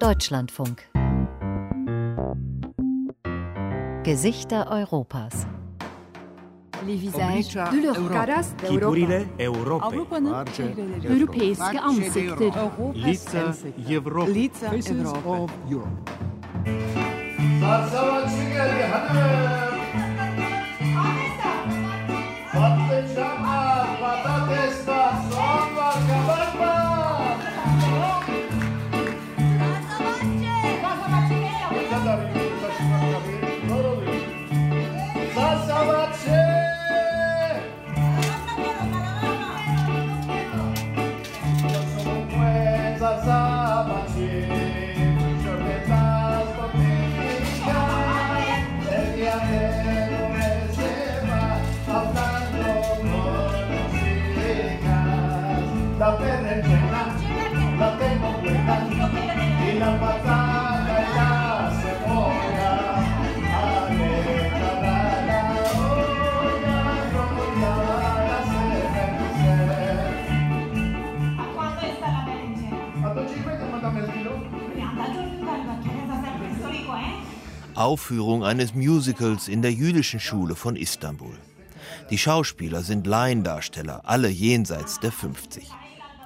Deutschlandfunk. Gesichter Europas. Les visages de l'Europe. Kiburiyle Evropy. Avrupa'nın europeiske ansikter. Лица Европы. Лица Европы. Savaşçı geldi hanım. Aufführung eines Musicals in der jüdischen Schule von Istanbul. Die Schauspieler sind Laiendarsteller, alle jenseits der 50.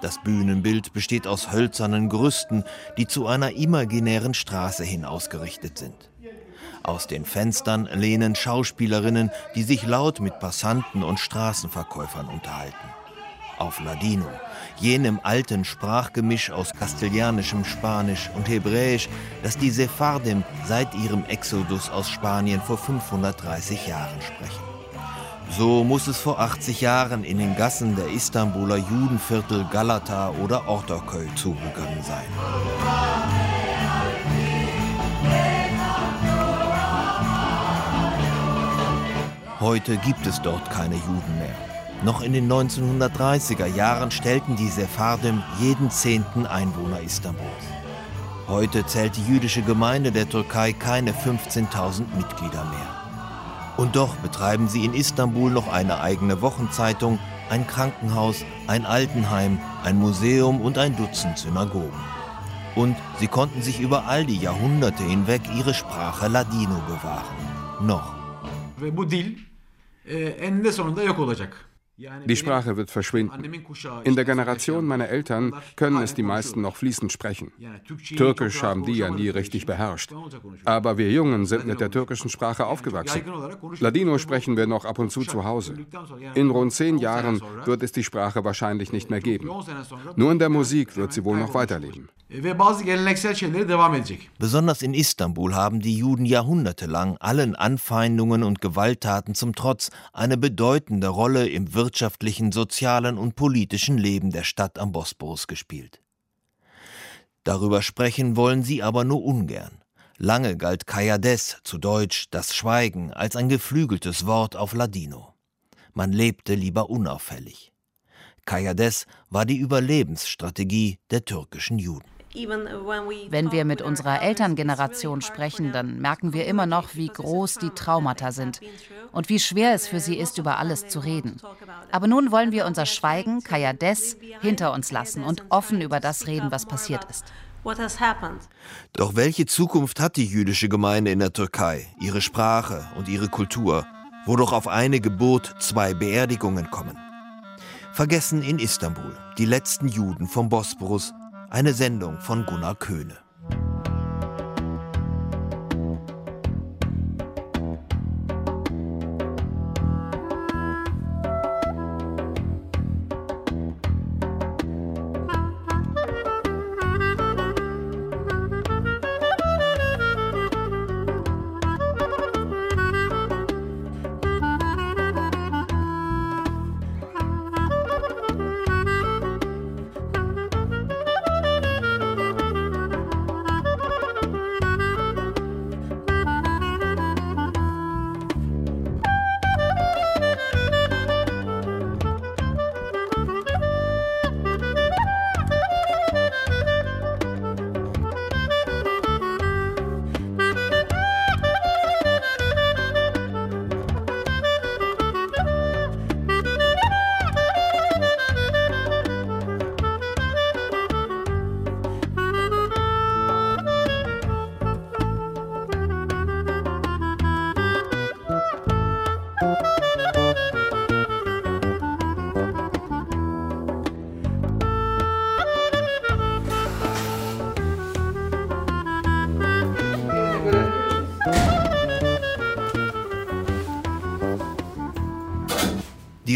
Das Bühnenbild besteht aus hölzernen Gerüsten, die zu einer imaginären Straße hin ausgerichtet sind. Aus den Fenstern lehnen Schauspielerinnen, die sich laut mit Passanten und Straßenverkäufern unterhalten. Auf Ladino, jenem alten Sprachgemisch aus kastilianischem Spanisch und Hebräisch, das die Sephardim seit ihrem Exodus aus Spanien vor 530 Jahren sprechen. So muss es vor 80 Jahren in den Gassen der Istanbuler Judenviertel Galata oder Ortaköy zugegangen sein. Heute gibt es dort keine Juden mehr. Noch in den 1930er Jahren stellten die Sephardim jeden zehnten Einwohner Istanbuls. Heute zählt die jüdische Gemeinde der Türkei keine 15.000 Mitglieder mehr. Und doch betreiben sie in Istanbul noch eine eigene Wochenzeitung, ein Krankenhaus, ein Altenheim, ein Museum und ein Dutzend Synagogen. Und sie konnten sich über all die Jahrhunderte hinweg ihre Sprache Ladino bewahren. Noch. Ve bu dil e, eninde sonunda yok olacak. Die Sprache wird verschwinden. In der Generation meiner Eltern können es die meisten noch fließend sprechen. Türkisch haben die ja nie richtig beherrscht. Aber wir Jungen sind mit der türkischen Sprache aufgewachsen. Ladino sprechen wir noch ab und zu zu Hause. In rund zehn Jahren wird es die Sprache wahrscheinlich nicht mehr geben. 10 sene sonra Nur in der Musik wird sie wohl noch weiterleben. Besonders in Istanbul haben die Juden jahrhundertelang allen Anfeindungen und Gewalttaten zum Trotz eine bedeutende Rolle im wirtschaftlichen, sozialen und politischen Leben der Stadt am Bosporus gespielt. Darüber sprechen wollen sie aber nur ungern. Lange galt Kayades, zu Deutsch das Schweigen, als ein geflügeltes Wort auf Ladino. Man lebte lieber unauffällig. Kayades war die Überlebensstrategie der türkischen Juden. Wenn wir mit unserer Elterngeneration sprechen, dann merken wir immer noch, wie groß die Traumata sind und wie schwer es für sie ist, über alles zu reden. Aber nun wollen wir unser Schweigen, Kayades, hinter uns lassen und offen über das reden, was passiert ist. Doch welche Zukunft hat die jüdische Gemeinde in der Türkei, ihre Sprache und ihre Kultur, wo doch auf eine Geburt zwei Beerdigungen kommen? Vergessen in Istanbul, die letzten Juden vom Bosporus, eine Sendung von Gunnar Köhne.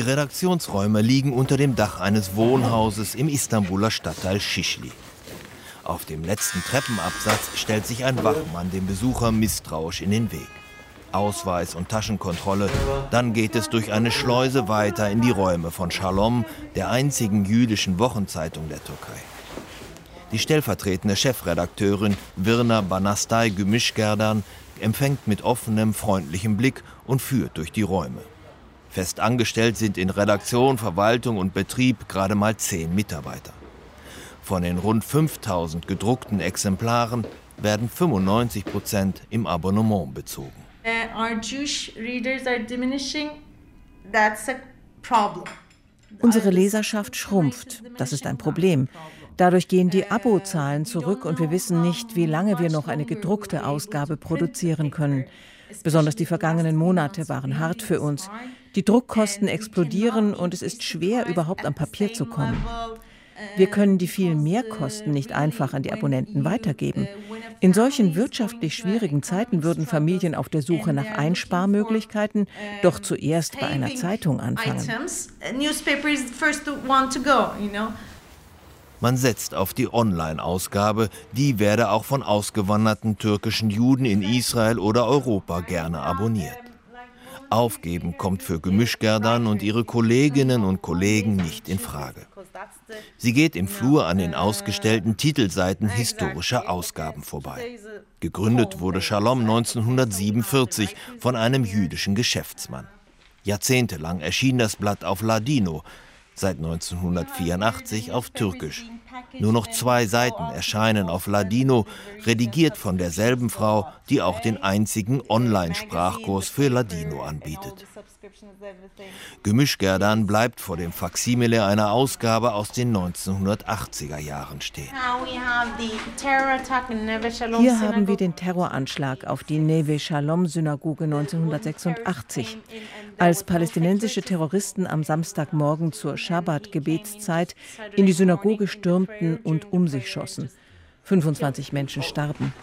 Redaktionsräume liegen unter dem Dach eines Wohnhauses im Istanbuler Stadtteil Şişli. Auf dem letzten Treppenabsatz stellt sich ein Wachmann dem Besucher misstrauisch in den Weg. Ausweis und Taschenkontrolle, dann geht es durch eine Schleuse weiter in die Räume von Shalom, der einzigen jüdischen Wochenzeitung der Türkei. Die stellvertretende Chefredakteurin Virna Banastay Gümüşgerdan empfängt mit offenem, freundlichem Blick und führt durch die Räume. Fest angestellt sind in Redaktion, Verwaltung und Betrieb gerade mal zehn Mitarbeiter. Von den rund 5000 gedruckten Exemplaren werden 95 Prozent im Abonnement bezogen. Unsere Leserschaft schrumpft. Das ist ein Problem. Dadurch gehen die Abozahlen zurück und wir wissen nicht, wie lange wir noch eine gedruckte Ausgabe produzieren können. Besonders die vergangenen Monate waren hart für uns. Die Druckkosten explodieren und es ist schwer, überhaupt am Papier zu kommen. Wir können die vielen Mehrkosten nicht einfach an die Abonnenten weitergeben. In solchen wirtschaftlich schwierigen Zeiten würden Familien auf der Suche nach Einsparmöglichkeiten doch zuerst bei einer Zeitung anfangen. Man setzt auf die Online-Ausgabe, die werde auch von ausgewanderten türkischen Juden in Israel oder Europa gerne abonniert. Aufgeben kommt für Gemischgerdan und ihre Kolleginnen und Kollegen nicht in Frage. Sie geht im Flur an den ausgestellten Titelseiten historischer Ausgaben vorbei. Gegründet wurde Shalom 1947 von einem jüdischen Geschäftsmann. Jahrzehntelang erschien das Blatt auf Ladino, seit 1984 auf Türkisch. Nur noch zwei Seiten erscheinen auf Ladino, redigiert von derselben Frau, die auch den einzigen Online-Sprachkurs für Ladino anbietet. Gemischgerdan bleibt vor dem Faksimile einer Ausgabe aus den 1980er Jahren stehen. Hier haben wir den Terroranschlag auf die Neve Shalom Synagoge 1986. Als palästinensische Terroristen am Samstagmorgen zur Schabbat-Gebetszeit in die Synagoge stürmten und um sich schossen. 25 Menschen starben.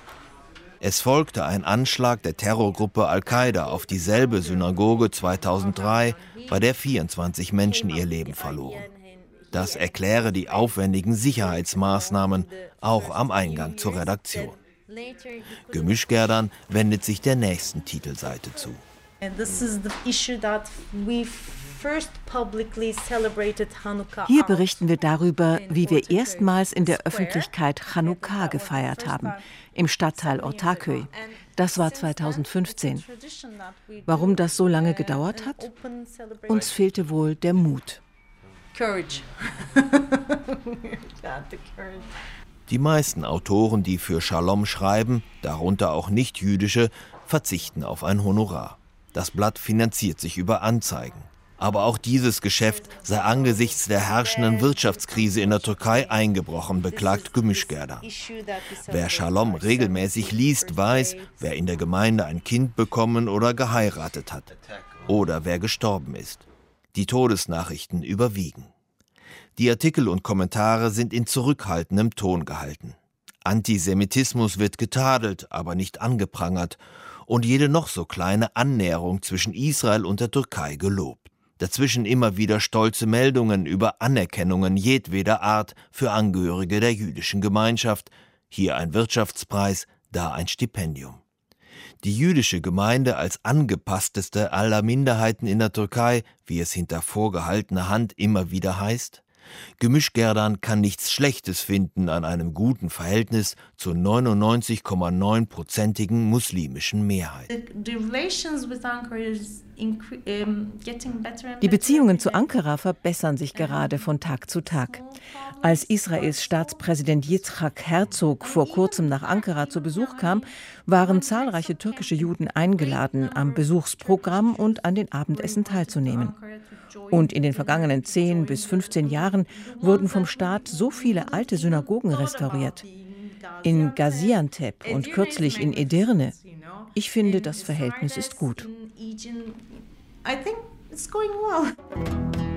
Es folgte ein Anschlag der Terrorgruppe Al-Qaida auf dieselbe Synagoge 2003, bei der 24 Menschen ihr Leben verloren. Das erkläre die aufwendigen Sicherheitsmaßnahmen auch am Eingang zur Redaktion. Gemischgerdern wendet sich der nächsten Titelseite zu. Hier berichten wir darüber, wie wir erstmals in der Öffentlichkeit Chanukka gefeiert haben, im Stadtteil Ortaköy. Das war 2015. Warum das so lange gedauert hat? Uns fehlte wohl der Mut. Die meisten Autoren, die für Shalom schreiben, darunter auch nicht-jüdische, verzichten auf ein Honorar. Das Blatt finanziert sich über Anzeigen. Aber auch dieses Geschäft sei angesichts der herrschenden Wirtschaftskrise in der Türkei eingebrochen, beklagt Gümüşgerda. Wer Shalom regelmäßig liest, weiß, wer in der Gemeinde ein Kind bekommen oder geheiratet hat. Oder wer gestorben ist. Die Todesnachrichten überwiegen. Die Artikel und Kommentare sind in zurückhaltendem Ton gehalten. Antisemitismus wird getadelt, aber nicht angeprangert und jede noch so kleine Annäherung zwischen Israel und der Türkei gelobt. Dazwischen immer wieder stolze Meldungen über Anerkennungen jedweder Art für Angehörige der jüdischen Gemeinschaft, hier ein Wirtschaftspreis, da ein Stipendium. Die jüdische Gemeinde als angepassteste aller Minderheiten in der Türkei, wie es hinter vorgehaltener Hand immer wieder heißt, Gemischgerdan kann nichts Schlechtes finden an einem guten Verhältnis zur 99,9-prozentigen muslimischen Mehrheit. Die Beziehungen zu Ankara verbessern sich gerade von Tag zu Tag. Als Israels Staatspräsident Yitzhak Herzog vor kurzem nach Ankara zu Besuch kam, waren zahlreiche türkische Juden eingeladen, am Besuchsprogramm und an den Abendessen teilzunehmen. Und in den vergangenen 10 bis 15 Jahren wurden vom Staat so viele alte Synagogen restauriert. In Gaziantep und kürzlich in Edirne. Ich finde, das Verhältnis ist gut. I think it's going well.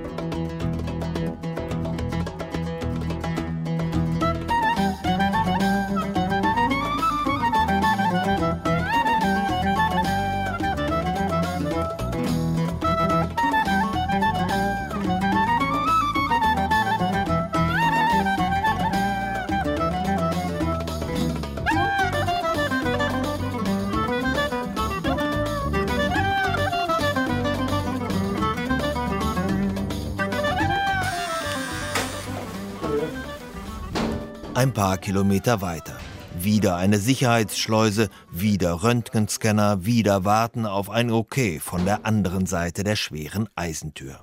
Ein paar Kilometer weiter. Wieder eine Sicherheitsschleuse, wieder Röntgenscanner, wieder Warten auf ein Okay von der anderen Seite der schweren Eisentür.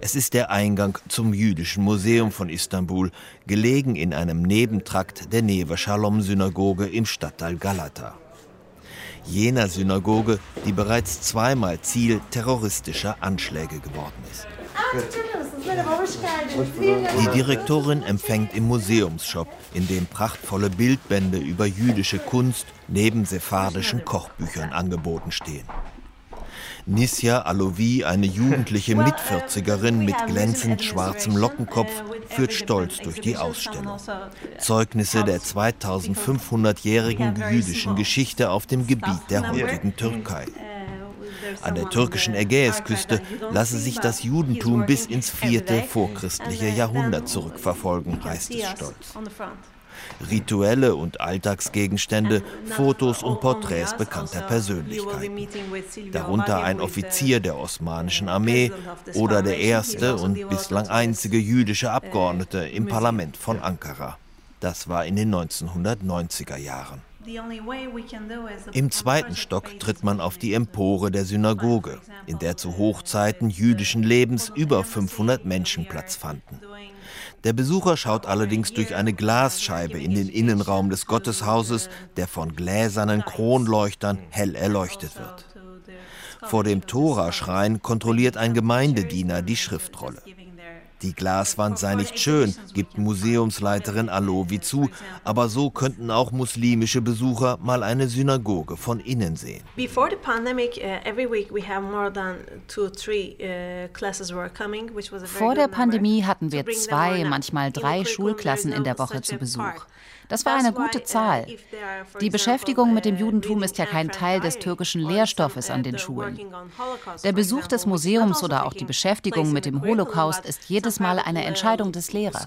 Es ist der Eingang zum Jüdischen Museum von Istanbul, gelegen in einem Nebentrakt der Neve Shalom Synagoge im Stadtteil Galata. Jener Synagoge, die bereits zweimal Ziel terroristischer Anschläge geworden ist. Die Direktorin empfängt im Museumsshop, in dem prachtvolle Bildbände über jüdische Kunst neben sephardischen Kochbüchern angeboten stehen. Nisja Alovi, eine jugendliche Mitvierzigerin mit glänzend schwarzem Lockenkopf, führt stolz durch die Ausstellung. Zeugnisse der 2500-jährigen jüdischen Geschichte auf dem Gebiet der heutigen Türkei. An der türkischen Ägäisküste lasse sich das Judentum bis ins vierte vorchristliche Jahrhundert zurückverfolgen, heißt es stolz. Rituelle und Alltagsgegenstände, Fotos und Porträts bekannter Persönlichkeiten. Darunter ein Offizier der osmanischen Armee oder der erste und bislang einzige jüdische Abgeordnete im Parlament von Ankara. Das war in den 1990er Jahren. Im zweiten Stock tritt man auf die Empore der Synagoge, in der zu Hochzeiten jüdischen Lebens über 500 Menschen Platz fanden. Der Besucher schaut allerdings durch eine Glasscheibe in den Innenraum des Gotteshauses, der von gläsernen Kronleuchtern hell erleuchtet wird. Vor dem Toraschrein kontrolliert ein Gemeindediener die Schriftrolle. Die Glaswand sei nicht schön, gibt Museumsleiterin Alovi zu, aber so könnten auch muslimische Besucher mal eine Synagoge von innen sehen. Uh, uh, Vor der Pandemie hatten wir zwei, manchmal drei Schulklassen in der Woche zu Besuch. Das war eine gute Zahl. Die Beschäftigung mit dem Judentum ist ja kein Teil des türkischen Lehrstoffes an den Schulen. Der Besuch des Museums oder auch die Beschäftigung mit dem Holocaust ist jedes Mal eine Entscheidung des Lehrers.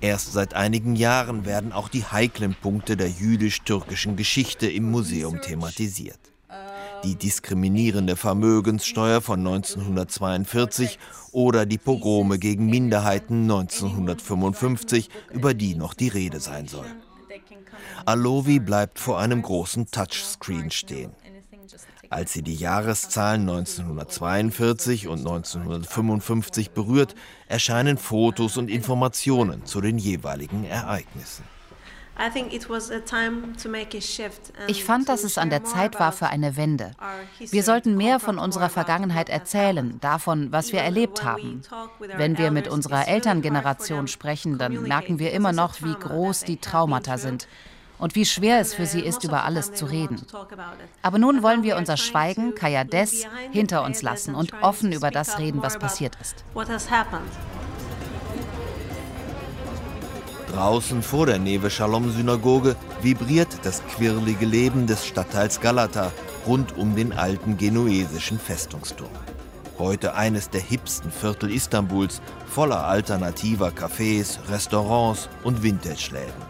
Erst seit einigen Jahren werden auch die heiklen Punkte der jüdisch-türkischen Geschichte im Museum thematisiert die diskriminierende Vermögenssteuer von 1942 oder die Pogrome gegen Minderheiten 1955, über die noch die Rede sein soll. Alovi bleibt vor einem großen Touchscreen stehen. Als sie die Jahreszahlen 1942 und 1955 berührt, erscheinen Fotos und Informationen zu den jeweiligen Ereignissen. Ich fand, dass es an der Zeit war für eine Wende. Wir sollten mehr von unserer Vergangenheit erzählen, davon, was wir erlebt haben. Wenn wir mit unserer Elterngeneration sprechen, dann merken wir immer noch, wie groß die Traumata sind und wie schwer es für sie ist, über alles zu reden. Aber nun wollen wir unser Schweigen, Kaya Des, hinter uns lassen und offen über das reden, was passiert ist. Draußen vor der Neve Shalom Synagoge vibriert das quirlige Leben des Stadtteils Galata rund um den alten genuesischen Festungsturm. Heute eines der hipsten Viertel Istanbuls, voller alternativer Cafés, Restaurants und Vintage-Läden.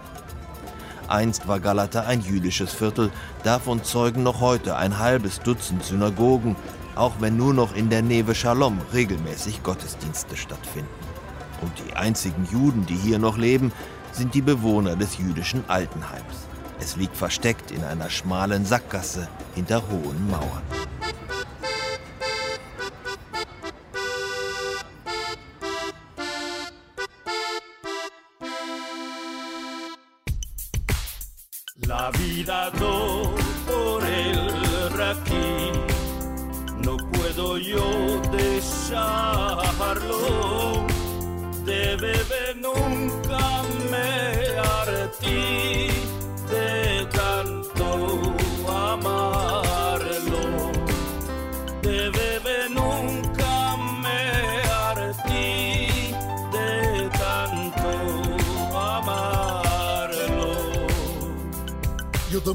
Einst war Galata ein jüdisches Viertel, davon zeugen noch heute ein halbes Dutzend Synagogen, auch wenn nur noch in der Neve Shalom regelmäßig Gottesdienste stattfinden. Und die einzigen Juden, die hier noch leben, sind die Bewohner des jüdischen Altenheims. Es liegt versteckt in einer schmalen Sackgasse hinter hohen Mauern.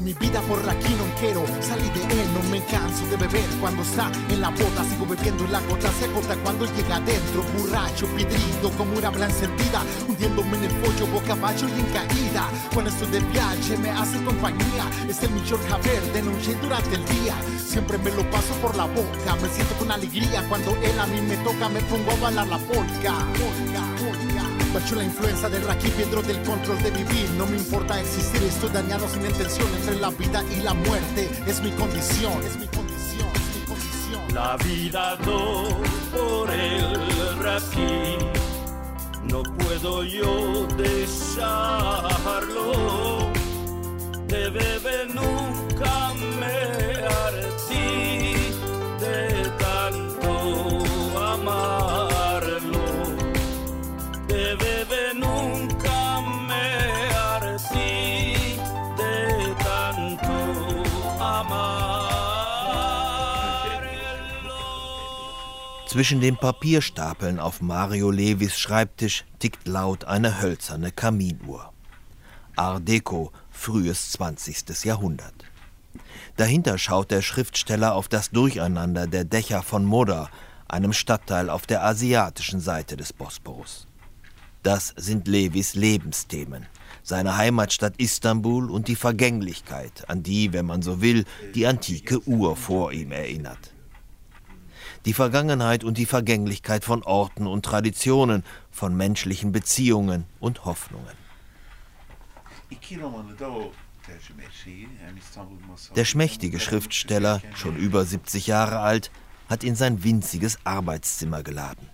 Mi vida por aquí, no quiero salir de él, no me canso de beber cuando está en la bota, sigo bebiendo la gota se corta cuando llega adentro, borracho, pidrido como una blanca encendida, hundiéndome en el pollo, boca abajo y en caída. Cuando estoy de viaje me hace compañía, es el mejor Javier de noche durante el día, siempre me lo paso por la boca, me siento con alegría cuando él a mí me toca, me pongo a bailar la polka. polka, polka. Bajo la influencia del raqui, piedro del control de vivir. No me importa existir, estoy dañado sin intención entre la vida y la muerte. Es mi condición, es mi condición, es mi condición. La vida do por el raqui. No puedo yo dejarlo. De nunca me hartí Zwischen den Papierstapeln auf Mario Levis Schreibtisch tickt laut eine hölzerne Kaminuhr. Art Deco, frühes 20. Jahrhundert. Dahinter schaut der Schriftsteller auf das Durcheinander der Dächer von Moda, einem Stadtteil auf der asiatischen Seite des Bosporus. Das sind Levis Lebensthemen, seine Heimatstadt Istanbul und die Vergänglichkeit, an die, wenn man so will, die antike Uhr vor ihm erinnert. Die Vergangenheit und die Vergänglichkeit von Orten und Traditionen, von menschlichen Beziehungen und Hoffnungen. Der schmächtige Schriftsteller, schon über 70 Jahre alt, hat in sein winziges Arbeitszimmer geladen.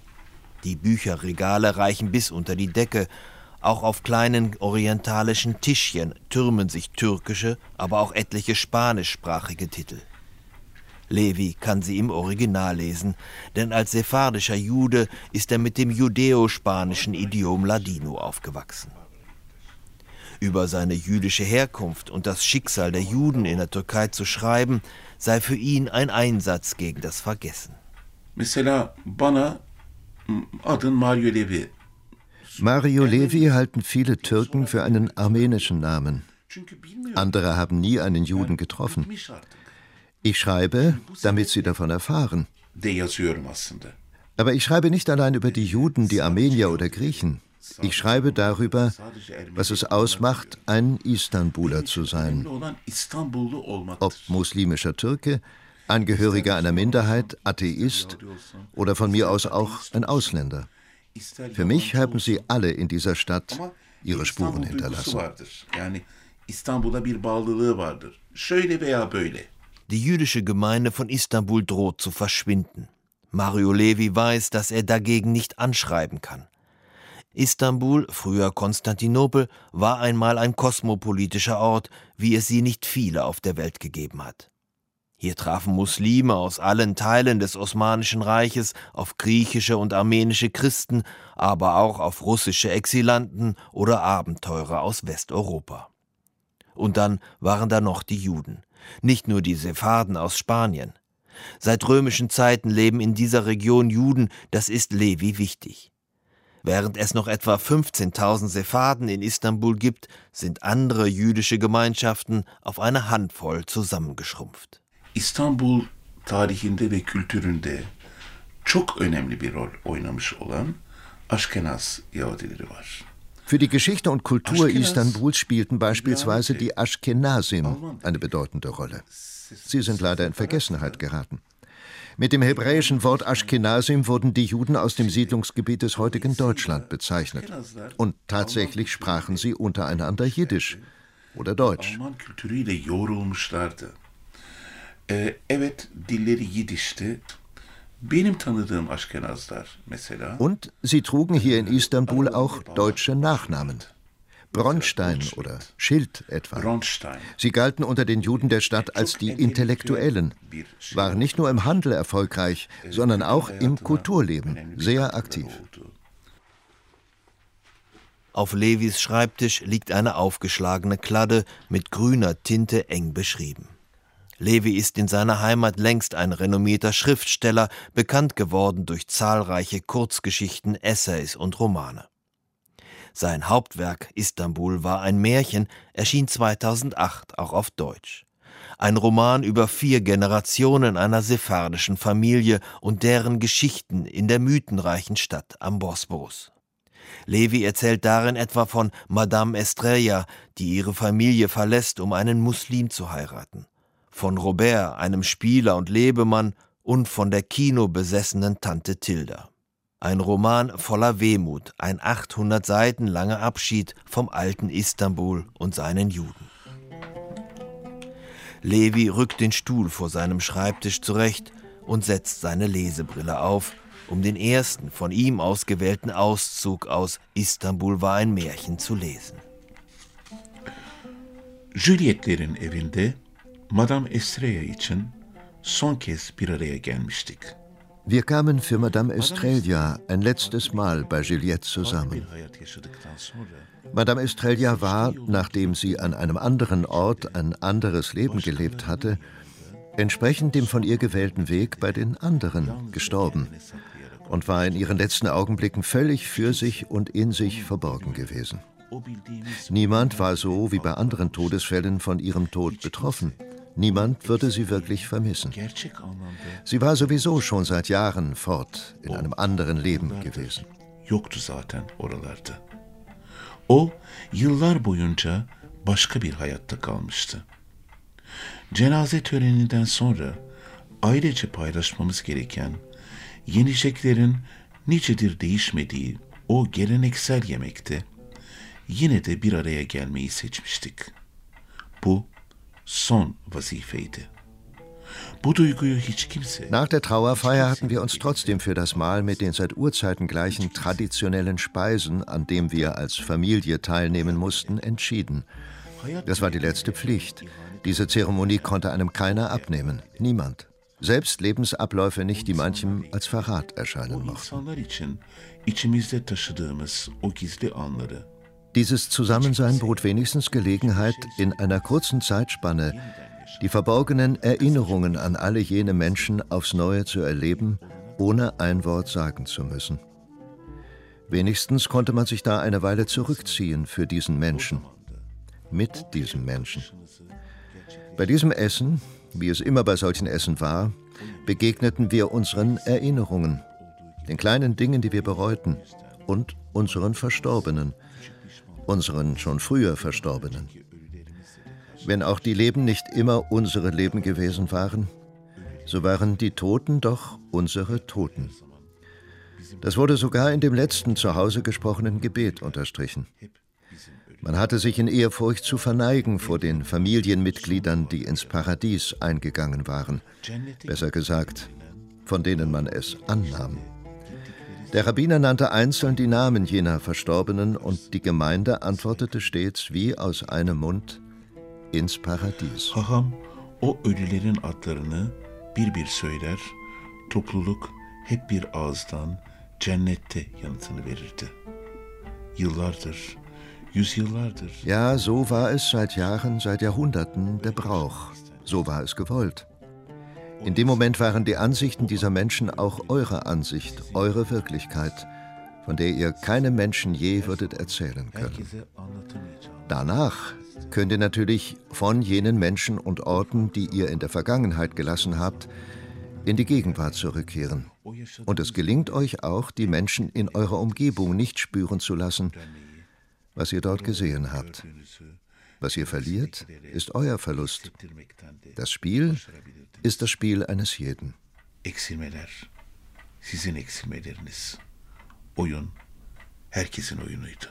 Die Bücherregale reichen bis unter die Decke. Auch auf kleinen orientalischen Tischchen türmen sich türkische, aber auch etliche spanischsprachige Titel. Levi kann sie im Original lesen, denn als sephardischer Jude ist er mit dem judäo-spanischen Idiom Ladino aufgewachsen. Über seine jüdische Herkunft und das Schicksal der Juden in der Türkei zu schreiben, sei für ihn ein Einsatz gegen das Vergessen. Mesela bana adın Mario Levi. Mario Levi halten viele Türken für einen armenischen Namen. Andere haben nie einen Juden getroffen. Ich schreibe, damit sie davon erfahren. Aber ich schreibe nicht allein über die Juden, die Armenier oder Griechen. Ich schreibe darüber, was es ausmacht, ein Istanbuler zu sein. Ob muslimischer Türke, Angehöriger einer Minderheit, Atheist oder von mir aus auch ein Ausländer. Für mich haben sie alle in dieser Stadt ihre Spuren hinterlassen. Die jüdische Gemeinde von Istanbul droht zu verschwinden. Mario Levi weiß, dass er dagegen nicht anschreiben kann. Istanbul, früher Konstantinopel, war einmal ein kosmopolitischer Ort, wie es sie nicht viele auf der Welt gegeben hat. Hier trafen Muslime aus allen Teilen des Osmanischen Reiches auf griechische und armenische Christen, aber auch auf russische Exilanten oder Abenteurer aus Westeuropa. Und dann waren da noch die Juden, nicht nur die Sepharden aus Spanien. Seit römischen Zeiten leben in dieser Region Juden, das ist Levi wichtig. Während es noch etwa 15.000 Sepharden in Istanbul gibt, sind andere jüdische Gemeinschaften auf eine Handvoll zusammengeschrumpft. İstanbul tarihinde ve kültüründe çok önemli bir rol oynamış olan Aşkenaz Yahudileri var. Für die Geschichte und Kultur Istanbuls spielten beispielsweise die Ashkenazim eine bedeutende Rolle. Sie sind leider in Vergessenheit geraten. Mit dem hebräischen Wort Ashkenazim wurden die Juden aus dem Siedlungsgebiet des heutigen Deutschland bezeichnet. Und tatsächlich sprachen sie untereinander Jiddisch oder Deutsch. Evet, dilleri Yiddish'ti. Benim tanıdığım Aşkenazlar mesela. Und sie trugen hier in Istanbul auch deutsche Nachnamen. Bronstein oder Schild etwa. Sie galten unter den Juden der Stadt als die Intellektuellen, waren nicht nur im Handel erfolgreich, sondern auch im Kulturleben sehr aktiv. Auf Levis Schreibtisch liegt eine aufgeschlagene Kladde mit grüner Tinte eng beschrieben. Levi ist in seiner Heimat längst ein renommierter Schriftsteller, bekannt geworden durch zahlreiche Kurzgeschichten, Essays und Romane. Sein Hauptwerk Istanbul war ein Märchen erschien 2008 auch auf Deutsch. Ein Roman über vier Generationen einer sephardischen Familie und deren Geschichten in der mythenreichen Stadt am Bosporus. Levi erzählt darin etwa von Madame Estrella, die ihre Familie verlässt, um einen Muslim zu heiraten, von Robert, einem Spieler und Lebemann, und von der kinobesessenen Tante Tilda. Ein Roman voller Wehmut, ein 800 Seiten langer Abschied vom alten Istanbul und seinen Juden. Levi rückt den Stuhl vor seinem Schreibtisch zurecht und setzt seine Lesebrille auf, um den ersten von ihm ausgewählten Auszug aus Istanbul war ein Märchen zu lesen. Julietlerin evinde Madame Estrella için son kez bir araya gelmiştik. Wir kamen für Madame Estrella ein letztes Mal bei Juliette zusammen. Madame Estrella war, nachdem sie an einem anderen Ort ein anderes Leben gelebt hatte, entsprechend dem von ihr gewählten Weg bei den anderen gestorben und war in ihren letzten Augenblicken völlig für sich und in sich verborgen gewesen. Niemand war so wie bei anderen Todesfällen von ihrem Tod betroffen. Niemand würde sie wirklich vermissen. Sie war sowieso schon seit Jahren fort in einem anderen Leben gewesen. Yoktu zaten oralarda. O yıllar boyunca başka bir hayatta kalmıştı. Cenaze töreninden sonra ailece paylaşmamız gereken yeneceklerin nicedir değişmediği o geleneksel yemekte yine de bir araya gelmeyi seçmiştik. Bu son kimse Nach der Trauerfeier hatten wir uns trotzdem für das Mahl mit den seit Urzeiten gleichen traditionellen Speisen, an dem wir als Familie teilnehmen mussten, entschieden. Das war die letzte Pflicht. Diese Zeremonie konnte einem keiner abnehmen. Niemand. Selbst Lebensabläufe nicht, die manchem als Verrat erscheinen mochten. Dieses Zusammensein bot wenigstens Gelegenheit, in einer kurzen Zeitspanne die verborgenen Erinnerungen an alle jene Menschen aufs Neue zu erleben, ohne ein Wort sagen zu müssen. Wenigstens konnte man sich da eine Weile zurückziehen für diesen Menschen, mit diesem Menschen. Bei diesem Essen, wie es immer bei solchen Essen war, begegneten wir unseren Erinnerungen, den kleinen Dingen, die wir bereuten, und unseren Verstorbenen, unseren schon früher Verstorbenen. Wenn auch die Leben nicht immer unsere Leben gewesen waren, so waren die Toten doch unsere Toten. Das wurde sogar in dem letzten zu Hause gesprochenen Gebet unterstrichen. Man hatte sich in Ehrfurcht zu verneigen vor den Familienmitgliedern, die ins Paradies eingegangen waren. Besser gesagt, von denen man es annahm. Der Rabbiner nannte einzeln die Namen jener Verstorbenen und die Gemeinde antwortete stets wie aus einem Mund ins Paradies. Haham o ölülerin adlarını bir bir söyler, topluluk hep bir ağızdan cennette yanıtını verirdi. Yıllardır, yüzyıllardır Ja, so war es seit Jahren, seit Jahrhunderten der Brauch. So war es gewollt. In dem Moment waren die Ansichten dieser Menschen auch eure Ansicht, eure Wirklichkeit, von der ihr keinem Menschen je würdet erzählen können. Danach könnt ihr natürlich von jenen Menschen und Orten, die ihr in der Vergangenheit gelassen habt, in die Gegenwart zurückkehren. Und es gelingt euch auch, die Menschen in eurer Umgebung nicht spüren zu lassen, was ihr dort gesehen habt. Was ihr verliert, ist euer Verlust. Das Spiel ist das Spiel eines jeden. Eksilmeler, sizin eksilmeleriniz. Oyun, herkesin oyunuydu.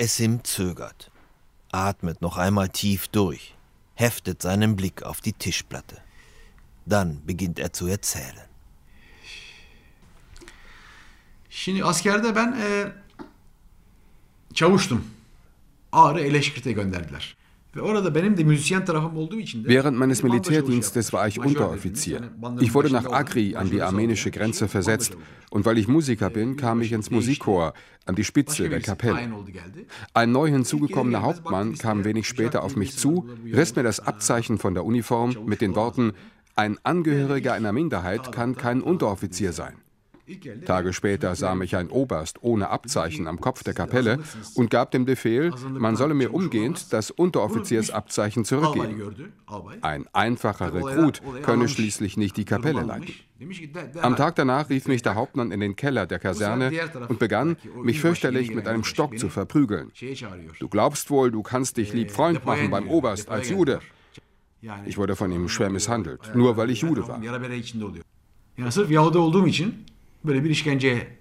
Essim zögert, atmet noch einmal tief durch, heftet seinen Blick auf die Tischplatte. Dann beginnt er zu erzählen. Şimdi askerde ben e, çavuştum. Ağrı Eleşkirt'e gönderdiler. Während meines Militärdienstes war ich Unteroffizier. Ich wurde nach Agri an die armenische Grenze versetzt und weil ich Musiker bin, kam ich ins Musikchor an die Spitze der Kapelle. Ein neu hinzugekommener Hauptmann kam wenig später auf mich zu, riss mir das Abzeichen von der Uniform mit den Worten Ein Angehöriger einer Minderheit kann kein Unteroffizier sein. Tage später sah mich ein Oberst ohne Abzeichen am Kopf der Kapelle und gab den Befehl, man solle mir umgehend das Unteroffiziersabzeichen zurückgeben. Ein einfacher Rekrut könne schließlich nicht die Kapelle leiten. Am Tag danach rief mich der Hauptmann in den Keller der Kaserne und begann, mich fürchterlich mit einem Stock zu verprügeln. Du glaubst wohl, du kannst dich lieb Freund machen beim Oberst als Jude. Ich wurde von ihm schwer misshandelt, nur weil ich Jude war. Böyle bir işkenceye.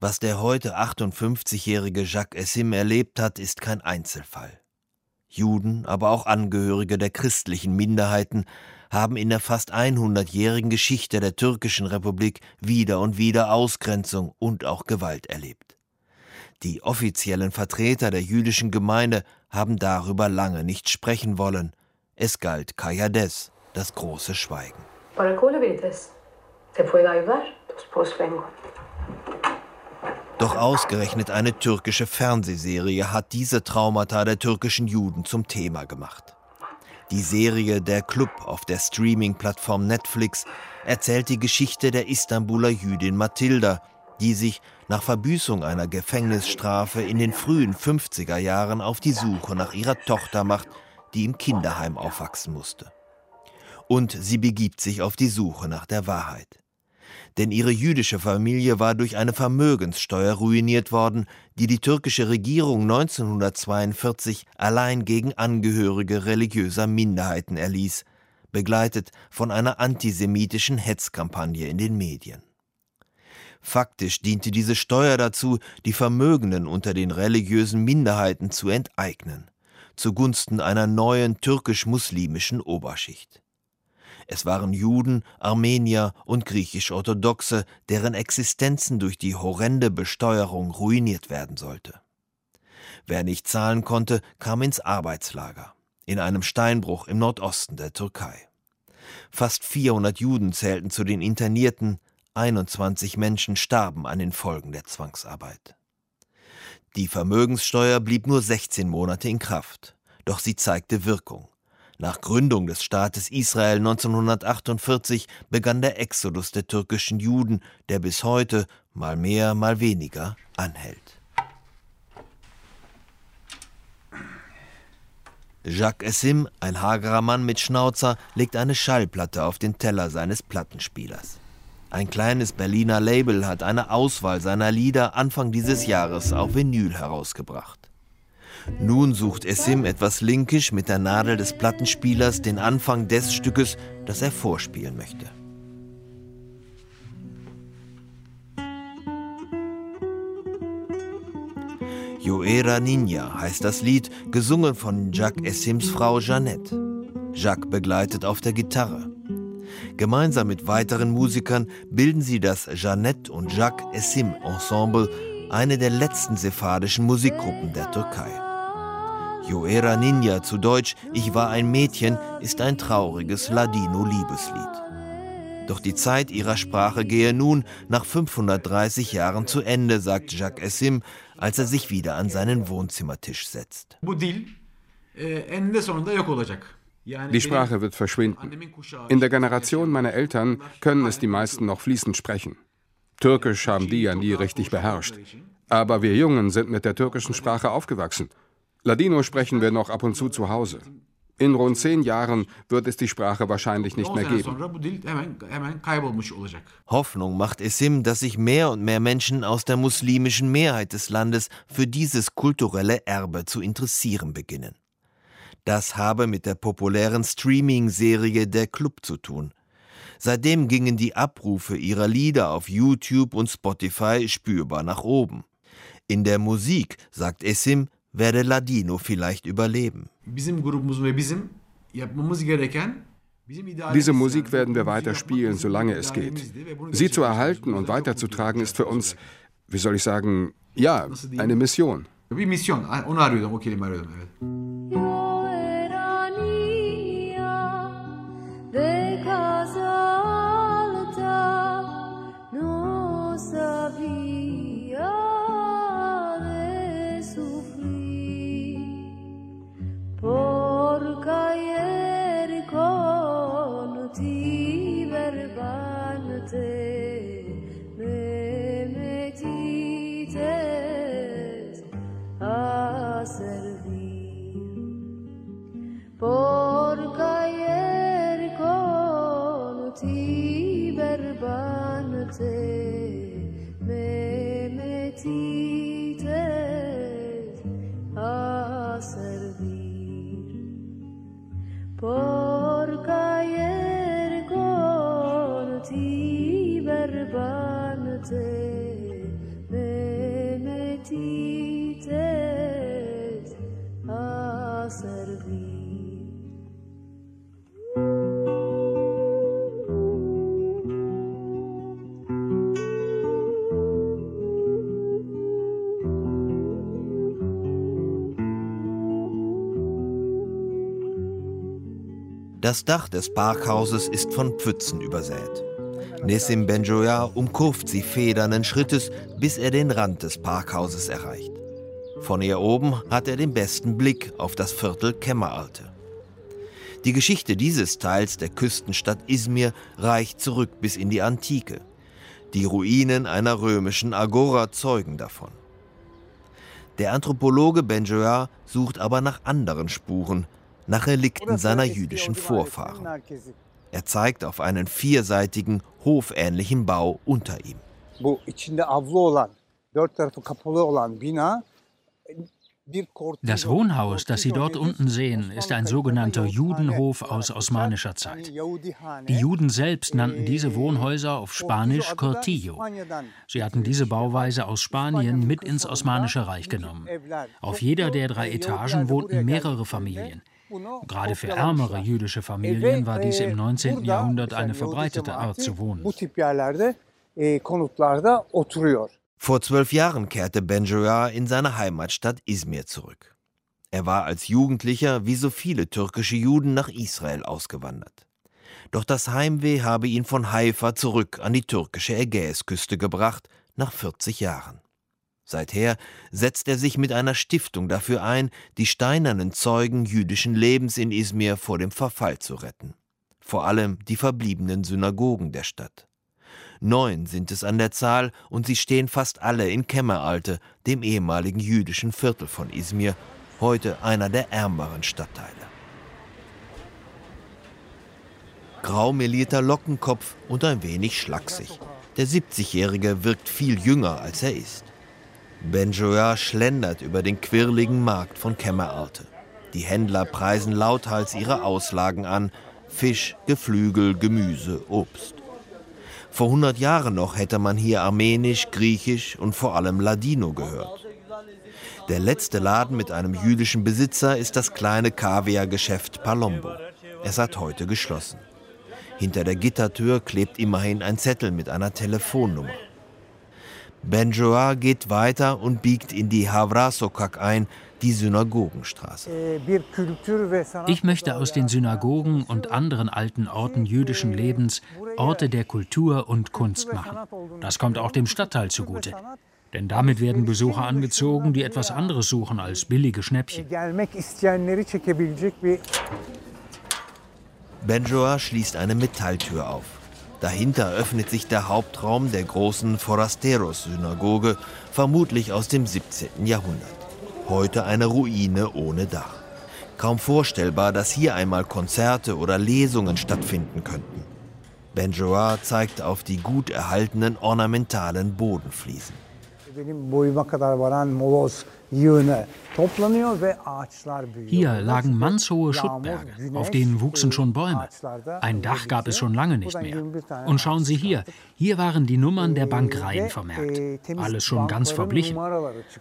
Was der heute 58-jährige Jacques Essim erlebt hat, ist kein Einzelfall. Juden, aber auch Angehörige der christlichen Minderheiten haben in der fast 100-jährigen Geschichte der türkischen Republik wieder und wieder Ausgrenzung und auch Gewalt erlebt. Die offiziellen Vertreter der jüdischen Gemeinde haben darüber lange nicht sprechen wollen. Es galt Kayades, das große Schweigen. Te Doch ausgerechnet eine türkische Fernsehserie hat diese Traumata der türkischen Juden zum Thema gemacht. Die Serie Der Club auf der Streaming-Plattform Netflix erzählt die Geschichte der Istanbuler Jüdin Mathilda, die sich nach Verbüßung einer Gefängnisstrafe in den frühen 50er Jahren auf die Suche nach ihrer Tochter macht, die im Kinderheim aufwachsen musste. Und sie begibt sich auf die Suche nach der Wahrheit denn ihre jüdische Familie war durch eine Vermögenssteuer ruiniert worden, die die türkische Regierung 1942 allein gegen Angehörige religiöser Minderheiten erließ, begleitet von einer antisemitischen Hetzkampagne in den Medien. Faktisch diente diese Steuer dazu, die Vermögenden unter den religiösen Minderheiten zu enteignen, zugunsten einer neuen türkisch-muslimischen Oberschicht. Es waren Juden, Armenier und griechisch-orthodoxe, deren Existenzen durch die horrende Besteuerung ruiniert werden sollte. Wer nicht zahlen konnte, kam ins Arbeitslager, in einem Steinbruch im Nordosten der Türkei. Fast 400 Juden zählten zu den Internierten, 21 Menschen starben an den Folgen der Zwangsarbeit. Die Vermögenssteuer blieb nur 16 Monate in Kraft, doch sie zeigte Wirkung. Nach Gründung des Staates Israel 1948 begann der Exodus der türkischen Juden, der bis heute, mal mehr, mal weniger, anhält. Jacques Essim, ein hagerer Mann mit Schnauzer, legt eine Schallplatte auf den Teller seines Plattenspielers. Ein kleines Berliner Label hat eine Auswahl seiner Lieder Anfang dieses Jahres auf Vinyl herausgebracht. Nun sucht Essim etwas linkisch mit der Nadel des Plattenspielers den Anfang des Stückes, das er vorspielen möchte. Joera Ninja heißt das Lied, gesungen von Jacques Essims Frau Jeannette. Jacques begleitet auf der Gitarre. Gemeinsam mit weiteren Musikern bilden sie das Jeannette und Jacques Essim Ensemble, eine der letzten sephardischen Musikgruppen der Türkei. Joera Ninja zu Deutsch Ich war ein Mädchen ist ein trauriges Ladino-Liebeslied. Doch die Zeit ihrer Sprache gehe nun nach 530 Jahren zu Ende, sagt Jacques Essim, als er sich wieder an seinen Wohnzimmertisch setzt. Die Sprache wird verschwinden. In der Generation meiner Eltern können es die meisten noch fließend sprechen. Türkisch haben die ja nie richtig beherrscht. Aber wir Jungen sind mit der türkischen Sprache aufgewachsen. Ladino sprechen wir noch ab und zu zu Hause. In rund zehn Jahren wird es die Sprache wahrscheinlich nicht mehr geben. Hoffnung macht Essim, dass sich mehr und mehr Menschen aus der muslimischen Mehrheit des Landes für dieses kulturelle Erbe zu interessieren beginnen. Das habe mit der populären Streaming-Serie Der Club zu tun. Seitdem gingen die Abrufe ihrer Lieder auf YouTube und Spotify spürbar nach oben. In der Musik, sagt Esim, werde Ladino vielleicht überleben. Diese Musik werden wir weiter spielen, solange es geht. Sie zu erhalten und weiterzutragen ist für uns, wie soll ich sagen, ja, eine Mission. Bir misyon. Onu arıyordum, o kelimeyi arıyordum. Evet. Das Dach des Parkhauses ist von Pfützen übersät. Nessim Benjoya umkurvt sie federnden Schrittes, bis er den Rand des Parkhauses erreicht. Von ihr oben hat er den besten Blick auf das Viertel Kämmeralte. Die Geschichte dieses Teils der Küstenstadt Izmir reicht zurück bis in die Antike. Die Ruinen einer römischen Agora zeugen davon. Der Anthropologe Benjoya sucht aber nach anderen Spuren, nach Relikten seiner jüdischen Vorfahren. Er zeigt auf einen vierseitigen, hofähnlichen Bau unter ihm. Das Wohnhaus, das Sie dort unten sehen, ist ein sogenannter Judenhof aus osmanischer Zeit. Die Juden selbst nannten diese Wohnhäuser auf Spanisch Cortillo. Sie hatten diese Bauweise aus Spanien mit ins Osmanische Reich genommen. Auf jeder der drei Etagen wohnten mehrere Familien. Gerade für ärmere jüdische Familien war dies im 19. Jahrhundert eine verbreitete Art zu wohnen. Vor zwölf Jahren kehrte Benjoya in seine Heimatstadt Izmir zurück. Er war als Jugendlicher wie so viele türkische Juden nach Israel ausgewandert. Doch das Heimweh habe ihn von Haifa zurück an die türkische Ägäisküste gebracht, nach 40 Jahren. Seither setzt er sich mit einer Stiftung dafür ein, die steinernen Zeugen jüdischen Lebens in Izmir vor dem Verfall zu retten. Vor allem die verbliebenen Synagogen der Stadt. Neun sind es an der Zahl und sie stehen fast alle in Kämmeralte, dem ehemaligen jüdischen Viertel von Izmir, heute einer der ärmeren Stadtteile. Grau melierter Lockenkopf und ein wenig schlaksig. Der 70-Jährige wirkt viel jünger, als er ist. Benjoya schlendert über den quirligen Markt von Kämmerarte. Die Händler preisen lauthals ihre Auslagen an: Fisch, Geflügel, Gemüse, Obst. Vor 100 Jahren noch hätte man hier Armenisch, Griechisch und vor allem Ladino gehört. Der letzte Laden mit einem jüdischen Besitzer ist das kleine Kaviargeschäft Palombo. Es hat heute geschlossen. Hinter der Gittertür klebt immerhin ein Zettel mit einer Telefonnummer. Benjoa geht weiter und biegt in die Havrasokak ein, die Synagogenstraße. Ich möchte aus den Synagogen und anderen alten Orten jüdischen Lebens Orte der Kultur und Kunst machen. Das kommt auch dem Stadtteil zugute. Denn damit werden Besucher angezogen, die etwas anderes suchen als billige Schnäppchen. Benjoa schließt eine Metalltür auf. Dahinter öffnet sich der Hauptraum der großen Forasteros-Synagoge, vermutlich aus dem 17. Jahrhundert. Heute eine Ruine ohne Dach. Kaum vorstellbar, dass hier einmal Konzerte oder Lesungen stattfinden könnten. Benjoa zeigt auf die gut erhaltenen ornamentalen Bodenfliesen. Hier lagen mannshohe Schuttberge, auf denen wuchsen schon Bäume. Ein Dach gab es schon lange nicht mehr. Und schauen Sie hier, hier waren die Nummern der Bankreihen vermerkt. Alles schon ganz verblichen.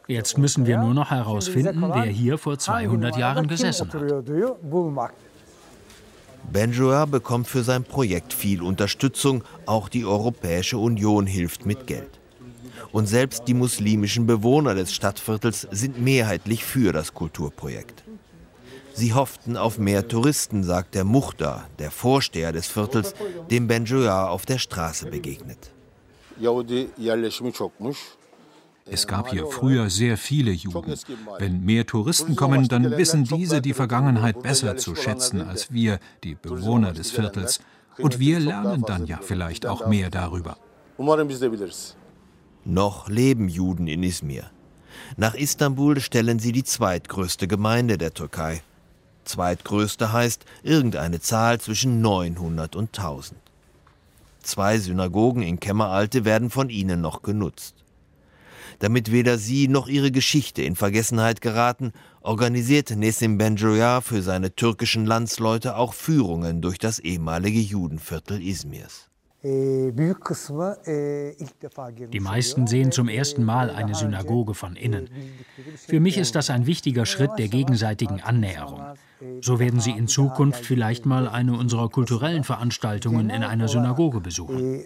Jetzt müssen wir nur noch herausfinden, wer hier vor 200 Jahren gesessen hat. Benjoa bekommt für sein Projekt viel Unterstützung, auch die Europäische Union hilft mit Geld. Und selbst die muslimischen Bewohner des Stadtviertels sind mehrheitlich für das Kulturprojekt. Sie hofften auf mehr Touristen, sagt der Muchta, der Vorsteher des Viertels, dem Benjoa auf der Straße begegnet. Es gab hier früher sehr viele Juden. Wenn mehr Touristen kommen, dann wissen diese die Vergangenheit besser zu schätzen als wir, die Bewohner des Viertels. Und wir lernen dann ja vielleicht auch mehr darüber. Noch leben Juden in Izmir. Nach Istanbul stellen sie die zweitgrößte Gemeinde der Türkei. Zweitgrößte heißt irgendeine Zahl zwischen 900 und 1000. Zwei Synagogen in Kemmeralte werden von ihnen noch genutzt. Damit weder sie noch ihre Geschichte in Vergessenheit geraten, organisierte Nesim Benjoya für seine türkischen Landsleute auch Führungen durch das ehemalige Judenviertel Izmirs. Die meisten sehen zum ersten Mal eine Synagoge von innen. Für mich ist das ein wichtiger Schritt der gegenseitigen Annäherung. So werden Sie in Zukunft vielleicht mal eine unserer kulturellen Veranstaltungen in einer Synagoge besuchen.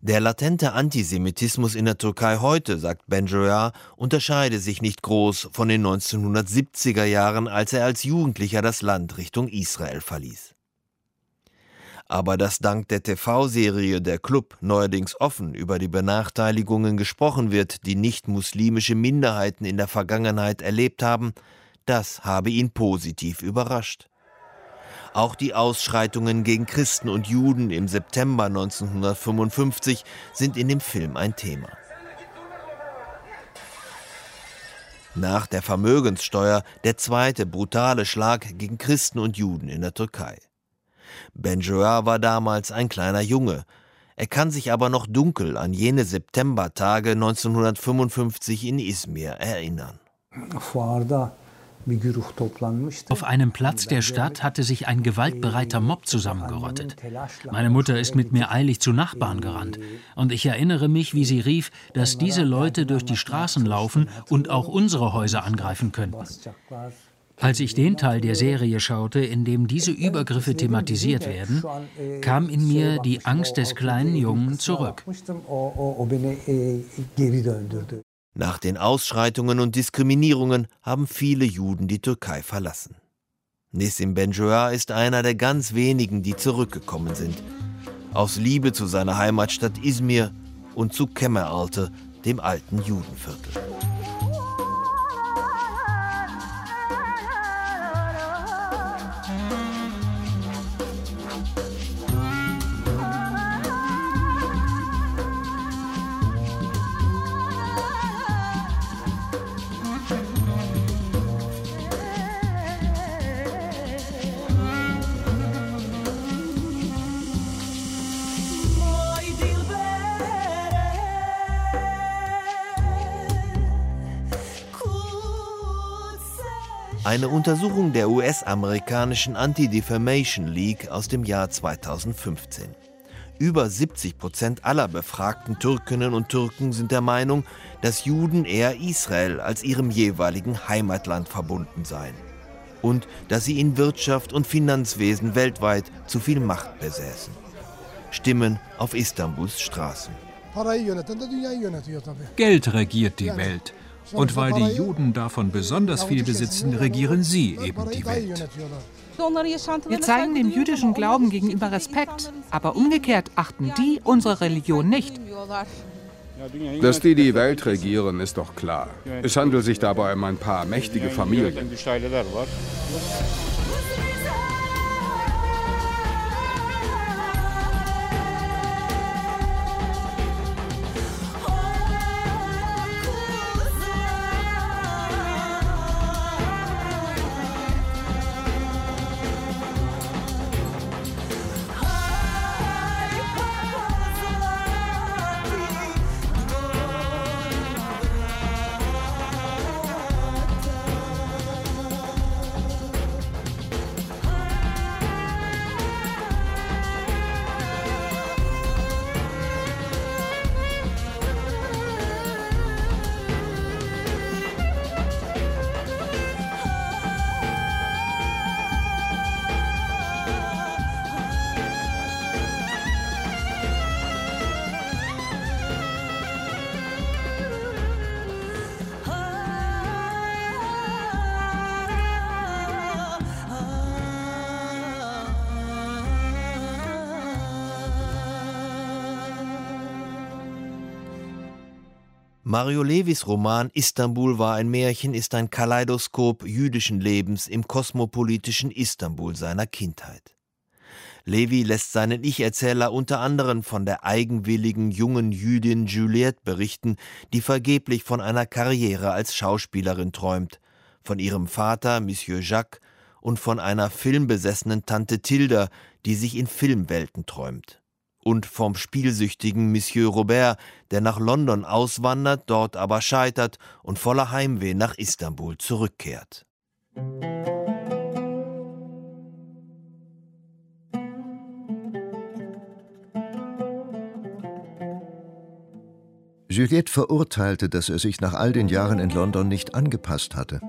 Der latente Antisemitismus in der Türkei heute, sagt Benjoya, unterscheide sich nicht groß von den 1970er Jahren, als er als Jugendlicher das Land Richtung Israel verließ. Aber dass dank der TV-Serie Der Club neuerdings offen über die Benachteiligungen gesprochen wird, die nicht-muslimische Minderheiten in der Vergangenheit erlebt haben, das habe ihn positiv überrascht. Auch die Ausschreitungen gegen Christen und Juden im September 1955 sind in dem Film ein Thema. Nach der Vermögenssteuer der zweite brutale Schlag gegen Christen und Juden in der Türkei. Benjoa war damals ein kleiner Junge. Er kann sich aber noch dunkel an jene Septembertage 1955 in Izmir erinnern. Auf einem Platz der Stadt hatte sich ein gewaltbereiter Mob zusammengerottet. Meine Mutter ist mit mir eilig zu Nachbarn gerannt. Und ich erinnere mich, wie sie rief, dass diese Leute durch die Straßen laufen und auch unsere Häuser angreifen könnten. Als ich den Teil der Serie schaute, in dem diese Übergriffe thematisiert werden, kam in mir die Angst des kleinen Jungen zurück. Nach den Ausschreitungen und Diskriminierungen haben viele Juden die Türkei verlassen. Nessim Benjoa ist einer der ganz wenigen, die zurückgekommen sind. Aus Liebe zu seiner Heimatstadt Izmir und zu Kemmeralte, dem alten Judenviertel. Eine Untersuchung der US-amerikanischen Anti-Defamation League aus dem Jahr 2015. Über 70 Prozent aller befragten Türkinnen und Türken sind der Meinung, dass Juden eher Israel als ihrem jeweiligen Heimatland verbunden seien. Und dass sie in Wirtschaft und Finanzwesen weltweit zu viel Macht besäßen. Stimmen auf Istanbuls Straßen. Geld regiert die Welt. Und weil die Juden davon besonders viel besitzen, regieren sie eben die Welt. Wir zeigen dem jüdischen Glauben gegenüber Respekt, aber umgekehrt achten die unsere Religion nicht. Dass die die Welt regieren, ist doch klar. Es handelt sich dabei um ein paar mächtige Familien. Mario Levis Roman Istanbul war ein Märchen ist ein Kaleidoskop jüdischen Lebens im kosmopolitischen Istanbul seiner Kindheit. Levi lässt seinen Ich-Erzähler unter anderem von der eigenwilligen jungen Jüdin Juliette berichten, die vergeblich von einer Karriere als Schauspielerin träumt, von ihrem Vater Monsieur Jacques und von einer filmbesessenen Tante Tilda, die sich in Filmwelten träumt und vom spielsüchtigen Monsieur Robert, der nach London auswandert, dort aber scheitert und voller Heimweh nach Istanbul zurückkehrt. Juliette verurteilte, dass er sich nach all den Jahren in London nicht angepasst hatte.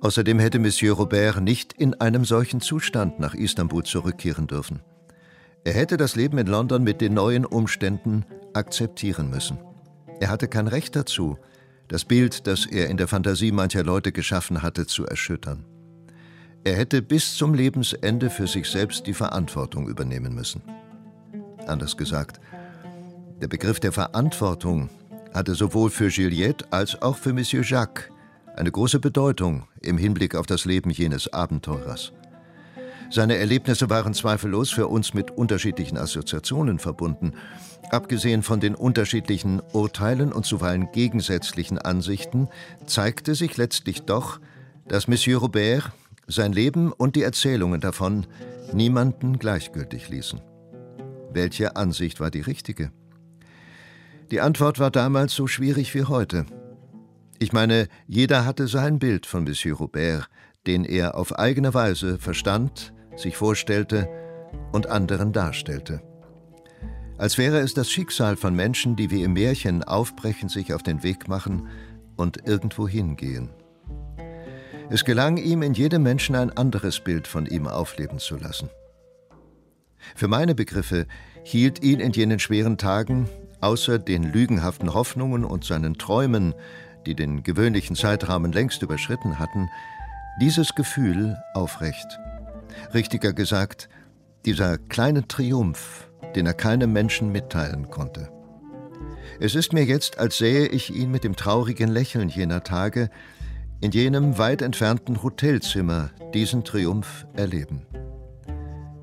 Außerdem hätte Monsieur Robert nicht in einem solchen Zustand nach Istanbul zurückkehren dürfen. Er hätte das Leben in London mit den neuen Umständen akzeptieren müssen. Er hatte kein Recht dazu, das Bild, das er in der Fantasie mancher Leute geschaffen hatte, zu erschüttern. Er hätte bis zum Lebensende für sich selbst die Verantwortung übernehmen müssen. Anders gesagt, der Begriff der Verantwortung hatte sowohl für Juliette als auch für Monsieur Jacques eine große Bedeutung im Hinblick auf das Leben jenes Abenteurers. Seine Erlebnisse waren zweifellos für uns mit unterschiedlichen Assoziationen verbunden. Abgesehen von den unterschiedlichen Urteilen und zuweilen gegensätzlichen Ansichten zeigte sich letztlich doch, dass Monsieur Robert sein Leben und die Erzählungen davon niemanden gleichgültig ließen. Welche Ansicht war die richtige? Die Antwort war damals so schwierig wie heute. Ich meine, jeder hatte sein Bild von Monsieur Robert, den er auf eigene Weise verstand, sich vorstellte und anderen darstellte. Als wäre es das Schicksal von Menschen, die wie im Märchen aufbrechen, sich auf den Weg machen und irgendwo hingehen. Es gelang ihm, in jedem Menschen ein anderes Bild von ihm aufleben zu lassen. Für meine Begriffe hielt ihn in jenen schweren Tagen, außer den lügenhaften Hoffnungen und seinen Träumen, die den gewöhnlichen Zeitrahmen längst überschritten hatten, dieses Gefühl aufrecht. Richtiger gesagt, dieser kleine Triumph, den er keinem Menschen mitteilen konnte. Es ist mir jetzt, als sähe ich ihn mit dem traurigen Lächeln jener Tage in jenem weit entfernten Hotelzimmer diesen Triumph erleben.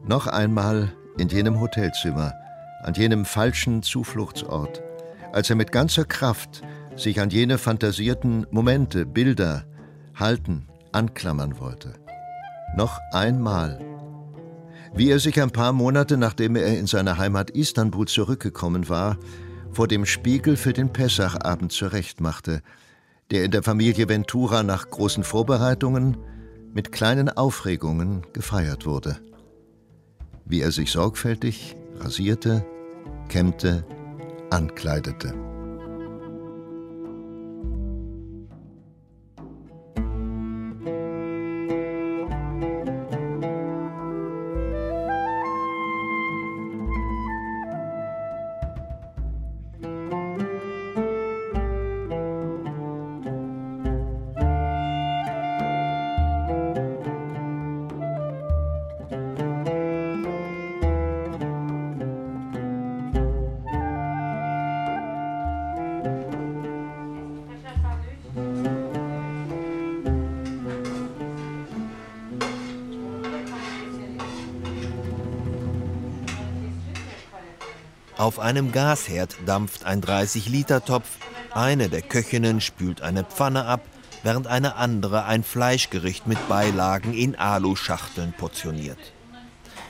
Noch einmal in jenem Hotelzimmer, an jenem falschen Zufluchtsort, als er mit ganzer Kraft sich an jene fantasierten Momente, Bilder halten, anklammern wollte. Noch einmal. Wie er sich ein paar Monate nachdem er in seine Heimat Istanbul zurückgekommen war, vor dem Spiegel für den Pessachabend zurechtmachte, der in der Familie Ventura nach großen Vorbereitungen mit kleinen Aufregungen gefeiert wurde. Wie er sich sorgfältig rasierte, kämmte, ankleidete. Einem Gasherd dampft ein 30-Liter-Topf, eine der Köchinnen spült eine Pfanne ab, während eine andere ein Fleischgericht mit Beilagen in Aluschachteln portioniert.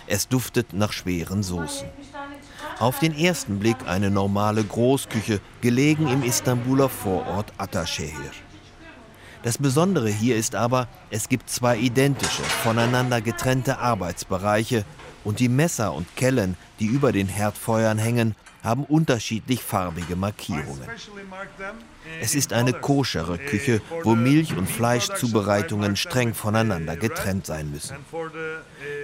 Es duftet nach schweren Soßen. Auf den ersten Blick eine normale Großküche, gelegen im Istanbuler Vorort Ataşehir. Das Besondere hier ist aber, es gibt zwei identische, voneinander getrennte Arbeitsbereiche und die Messer und Kellen, die über den Herdfeuern hängen, haben unterschiedlich farbige Markierungen. Es ist eine koschere Küche, wo Milch- und Fleischzubereitungen streng voneinander getrennt sein müssen.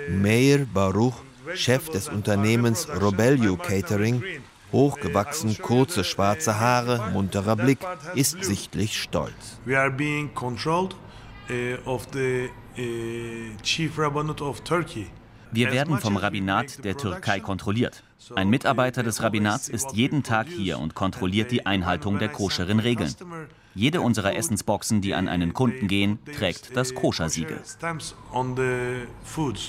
Meir Baruch, Chef des Unternehmens Robelio Catering, hochgewachsen, kurze schwarze Haare, munterer Blick, ist sichtlich stolz. We are being controlled of the chief rabbinate of Turkey. Wir werden vom Rabbinat der Türkei kontrolliert. Ein Mitarbeiter des Rabbinats ist jeden Tag hier und kontrolliert die Einhaltung der koscheren Regeln. Jede unserer Essensboxen, die an einen Kunden gehen, trägt das Koschersiegel.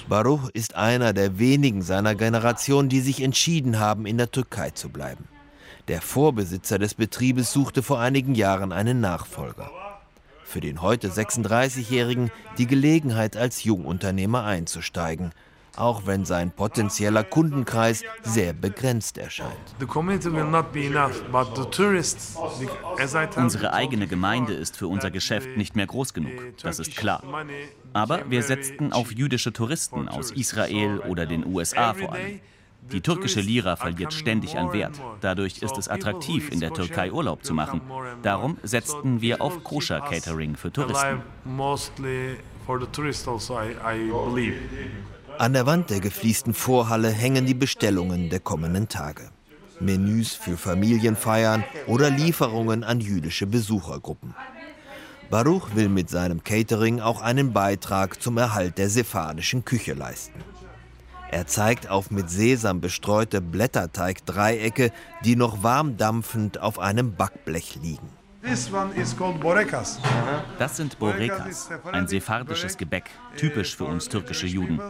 Baruch ist einer der wenigen seiner Generation, die sich entschieden haben, in der Türkei zu bleiben. Der Vorbesitzer des Betriebes suchte vor einigen Jahren einen Nachfolger. Für den heute 36-Jährigen die Gelegenheit, als Jungunternehmer einzusteigen – auch wenn sein potenzieller Kundenkreis sehr begrenzt erscheint. Unsere eigene Gemeinde ist für unser Geschäft nicht mehr groß genug, das ist klar. Aber wir setzten auf jüdische Touristen aus Israel oder den USA vor allem. Die türkische Lira verliert ständig an Wert. Dadurch ist es attraktiv, in der Türkei Urlaub zu machen. Darum setzten wir auf Koscher-Catering für Touristen. An der Wand der gefliesten Vorhalle hängen die Bestellungen der kommenden Tage. Menüs für Familienfeiern oder Lieferungen an jüdische Besuchergruppen. Baruch will mit seinem Catering auch einen Beitrag zum Erhalt der sephardischen Küche leisten. Er zeigt auf mit Sesam bestreute Blätterteig-Dreiecke, die noch warm dampfend auf einem Backblech liegen. Das sind Borekas, ein sephardisches Gebäck, typisch für uns türkische Juden.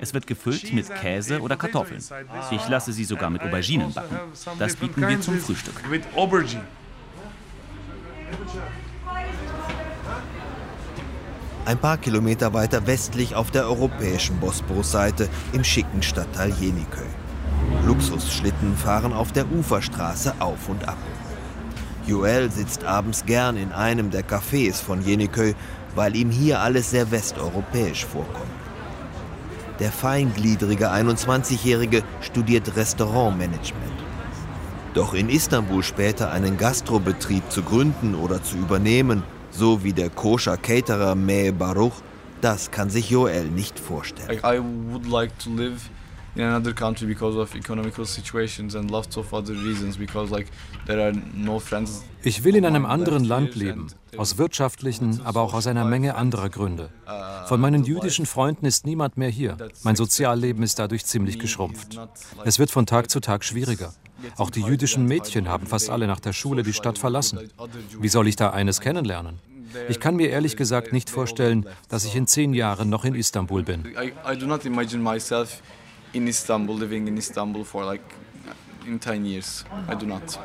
Es wird gefüllt mit Käse oder Kartoffeln. Ich lasse sie sogar mit Auberginen backen. Das bieten wir zum Frühstück. Ein paar Kilometer weiter westlich auf der europäischen Bosporus-Seite im schicken Stadtteil Jeniköy. Luxusschlitten fahren auf der Uferstraße auf und ab. Joel sitzt abends gern in einem der Cafés von Jeniköy, weil ihm hier alles sehr westeuropäisch vorkommt. Der feingliedrige 21-Jährige studiert Restaurantmanagement. Doch in Istanbul später einen Gastrobetrieb zu gründen oder zu übernehmen, so wie der koscher Caterer Meh Baruch, das kann sich Joel nicht vorstellen. Like in another country because of economical situations and lots of other reasons because like there are no friends. Ich will in einem anderen Land leben, aus wirtschaftlichen, aber auch aus einer Menge anderer Gründe. Von meinen jüdischen Freunden ist niemand mehr hier. Mein Sozialleben ist dadurch ziemlich geschrumpft. Es wird von Tag zu Tag schwieriger. Auch die jüdischen Mädchen haben fast alle nach der Schule die Stadt verlassen. Wie soll ich da eines kennenlernen? Ich kann mir ehrlich gesagt nicht vorstellen, dass ich in zehn Jahren noch in Istanbul bin. I, I do not imagine myself in Istanbul, living in Istanbul for like in 10 years. I do not.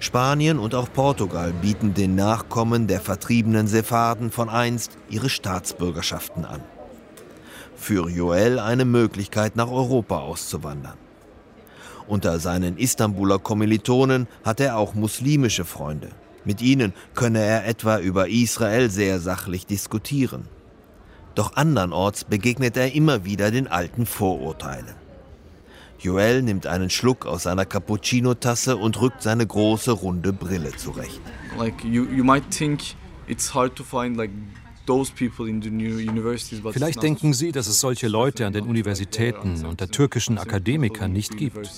Spanien und auch Portugal bieten den Nachkommen der vertriebenen Sepharden von einst ihre Staatsbürgerschaften an. Für Joel eine Möglichkeit, nach Europa auszuwandern. Unter seinen Istanbuler Kommilitonen hat er auch muslimische Freunde. Mit ihnen könne er etwa über Israel sehr sachlich diskutieren. Doch andernorts begegnet er immer wieder den alten Vorurteilen. Joel nimmt einen Schluck aus seiner Cappuccino-Tasse und rückt seine große runde Brille zurecht. Like you, you might think it's hard to find like Vielleicht denken Sie, dass es solche Leute an den Universitäten und der türkischen Akademiker nicht gibt.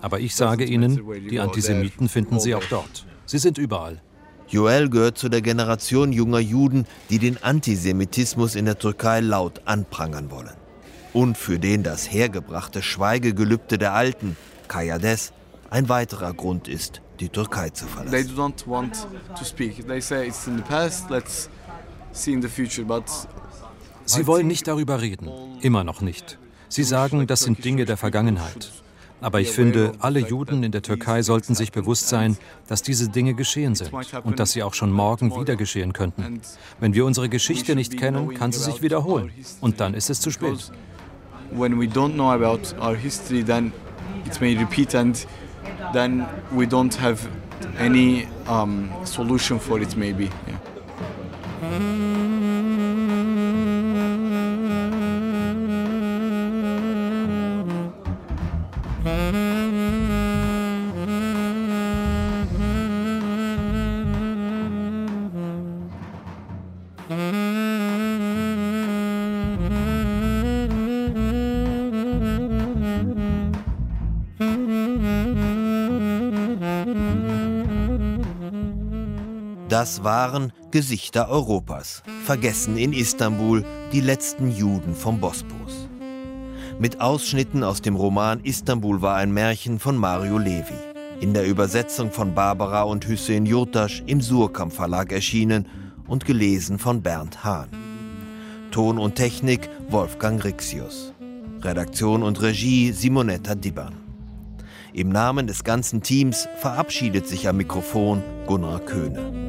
Aber ich sage Ihnen, die Antisemiten finden Sie auch dort. Sie sind überall. Joel gehört zu der Generation junger Juden, die den Antisemitismus in der Türkei laut anprangern wollen. Und für den das hergebrachte Schweigegelübde der Alten, Kayades, ein weiterer Grund ist, die Türkei zu verlassen. They don't want to speak. They say it's in the past, let's see in the future, but Sie wollen nicht darüber reden, immer noch nicht. Sie sagen, das sind Dinge der Vergangenheit. Aber ich finde, alle Juden in der Türkei sollten sich bewusst sein, dass diese Dinge geschehen sind und dass sie auch schon morgen wieder geschehen könnten. Wenn wir unsere Geschichte nicht kennen, kann sie sich wiederholen. Und dann ist es zu spät. When we don't know about our history, then it may repeat and then we don't have any um, solution for it maybe. Yeah. Das waren Gesichter Europas, vergessen in Istanbul die letzten Juden vom Bosporus. mit Ausschnitten aus dem Roman Istanbul war ein Märchen von Mario Levi. In der Übersetzung von Barbara und Hüseyin Jurtasch im Surkamp Verlag erschienen und gelesen von Bernd Hahn. Ton und Technik Wolfgang Rixius. Redaktion und Regie Simonetta Dibban. Im Namen des ganzen Teams verabschiedet sich am Mikrofon Gunnar Köhne.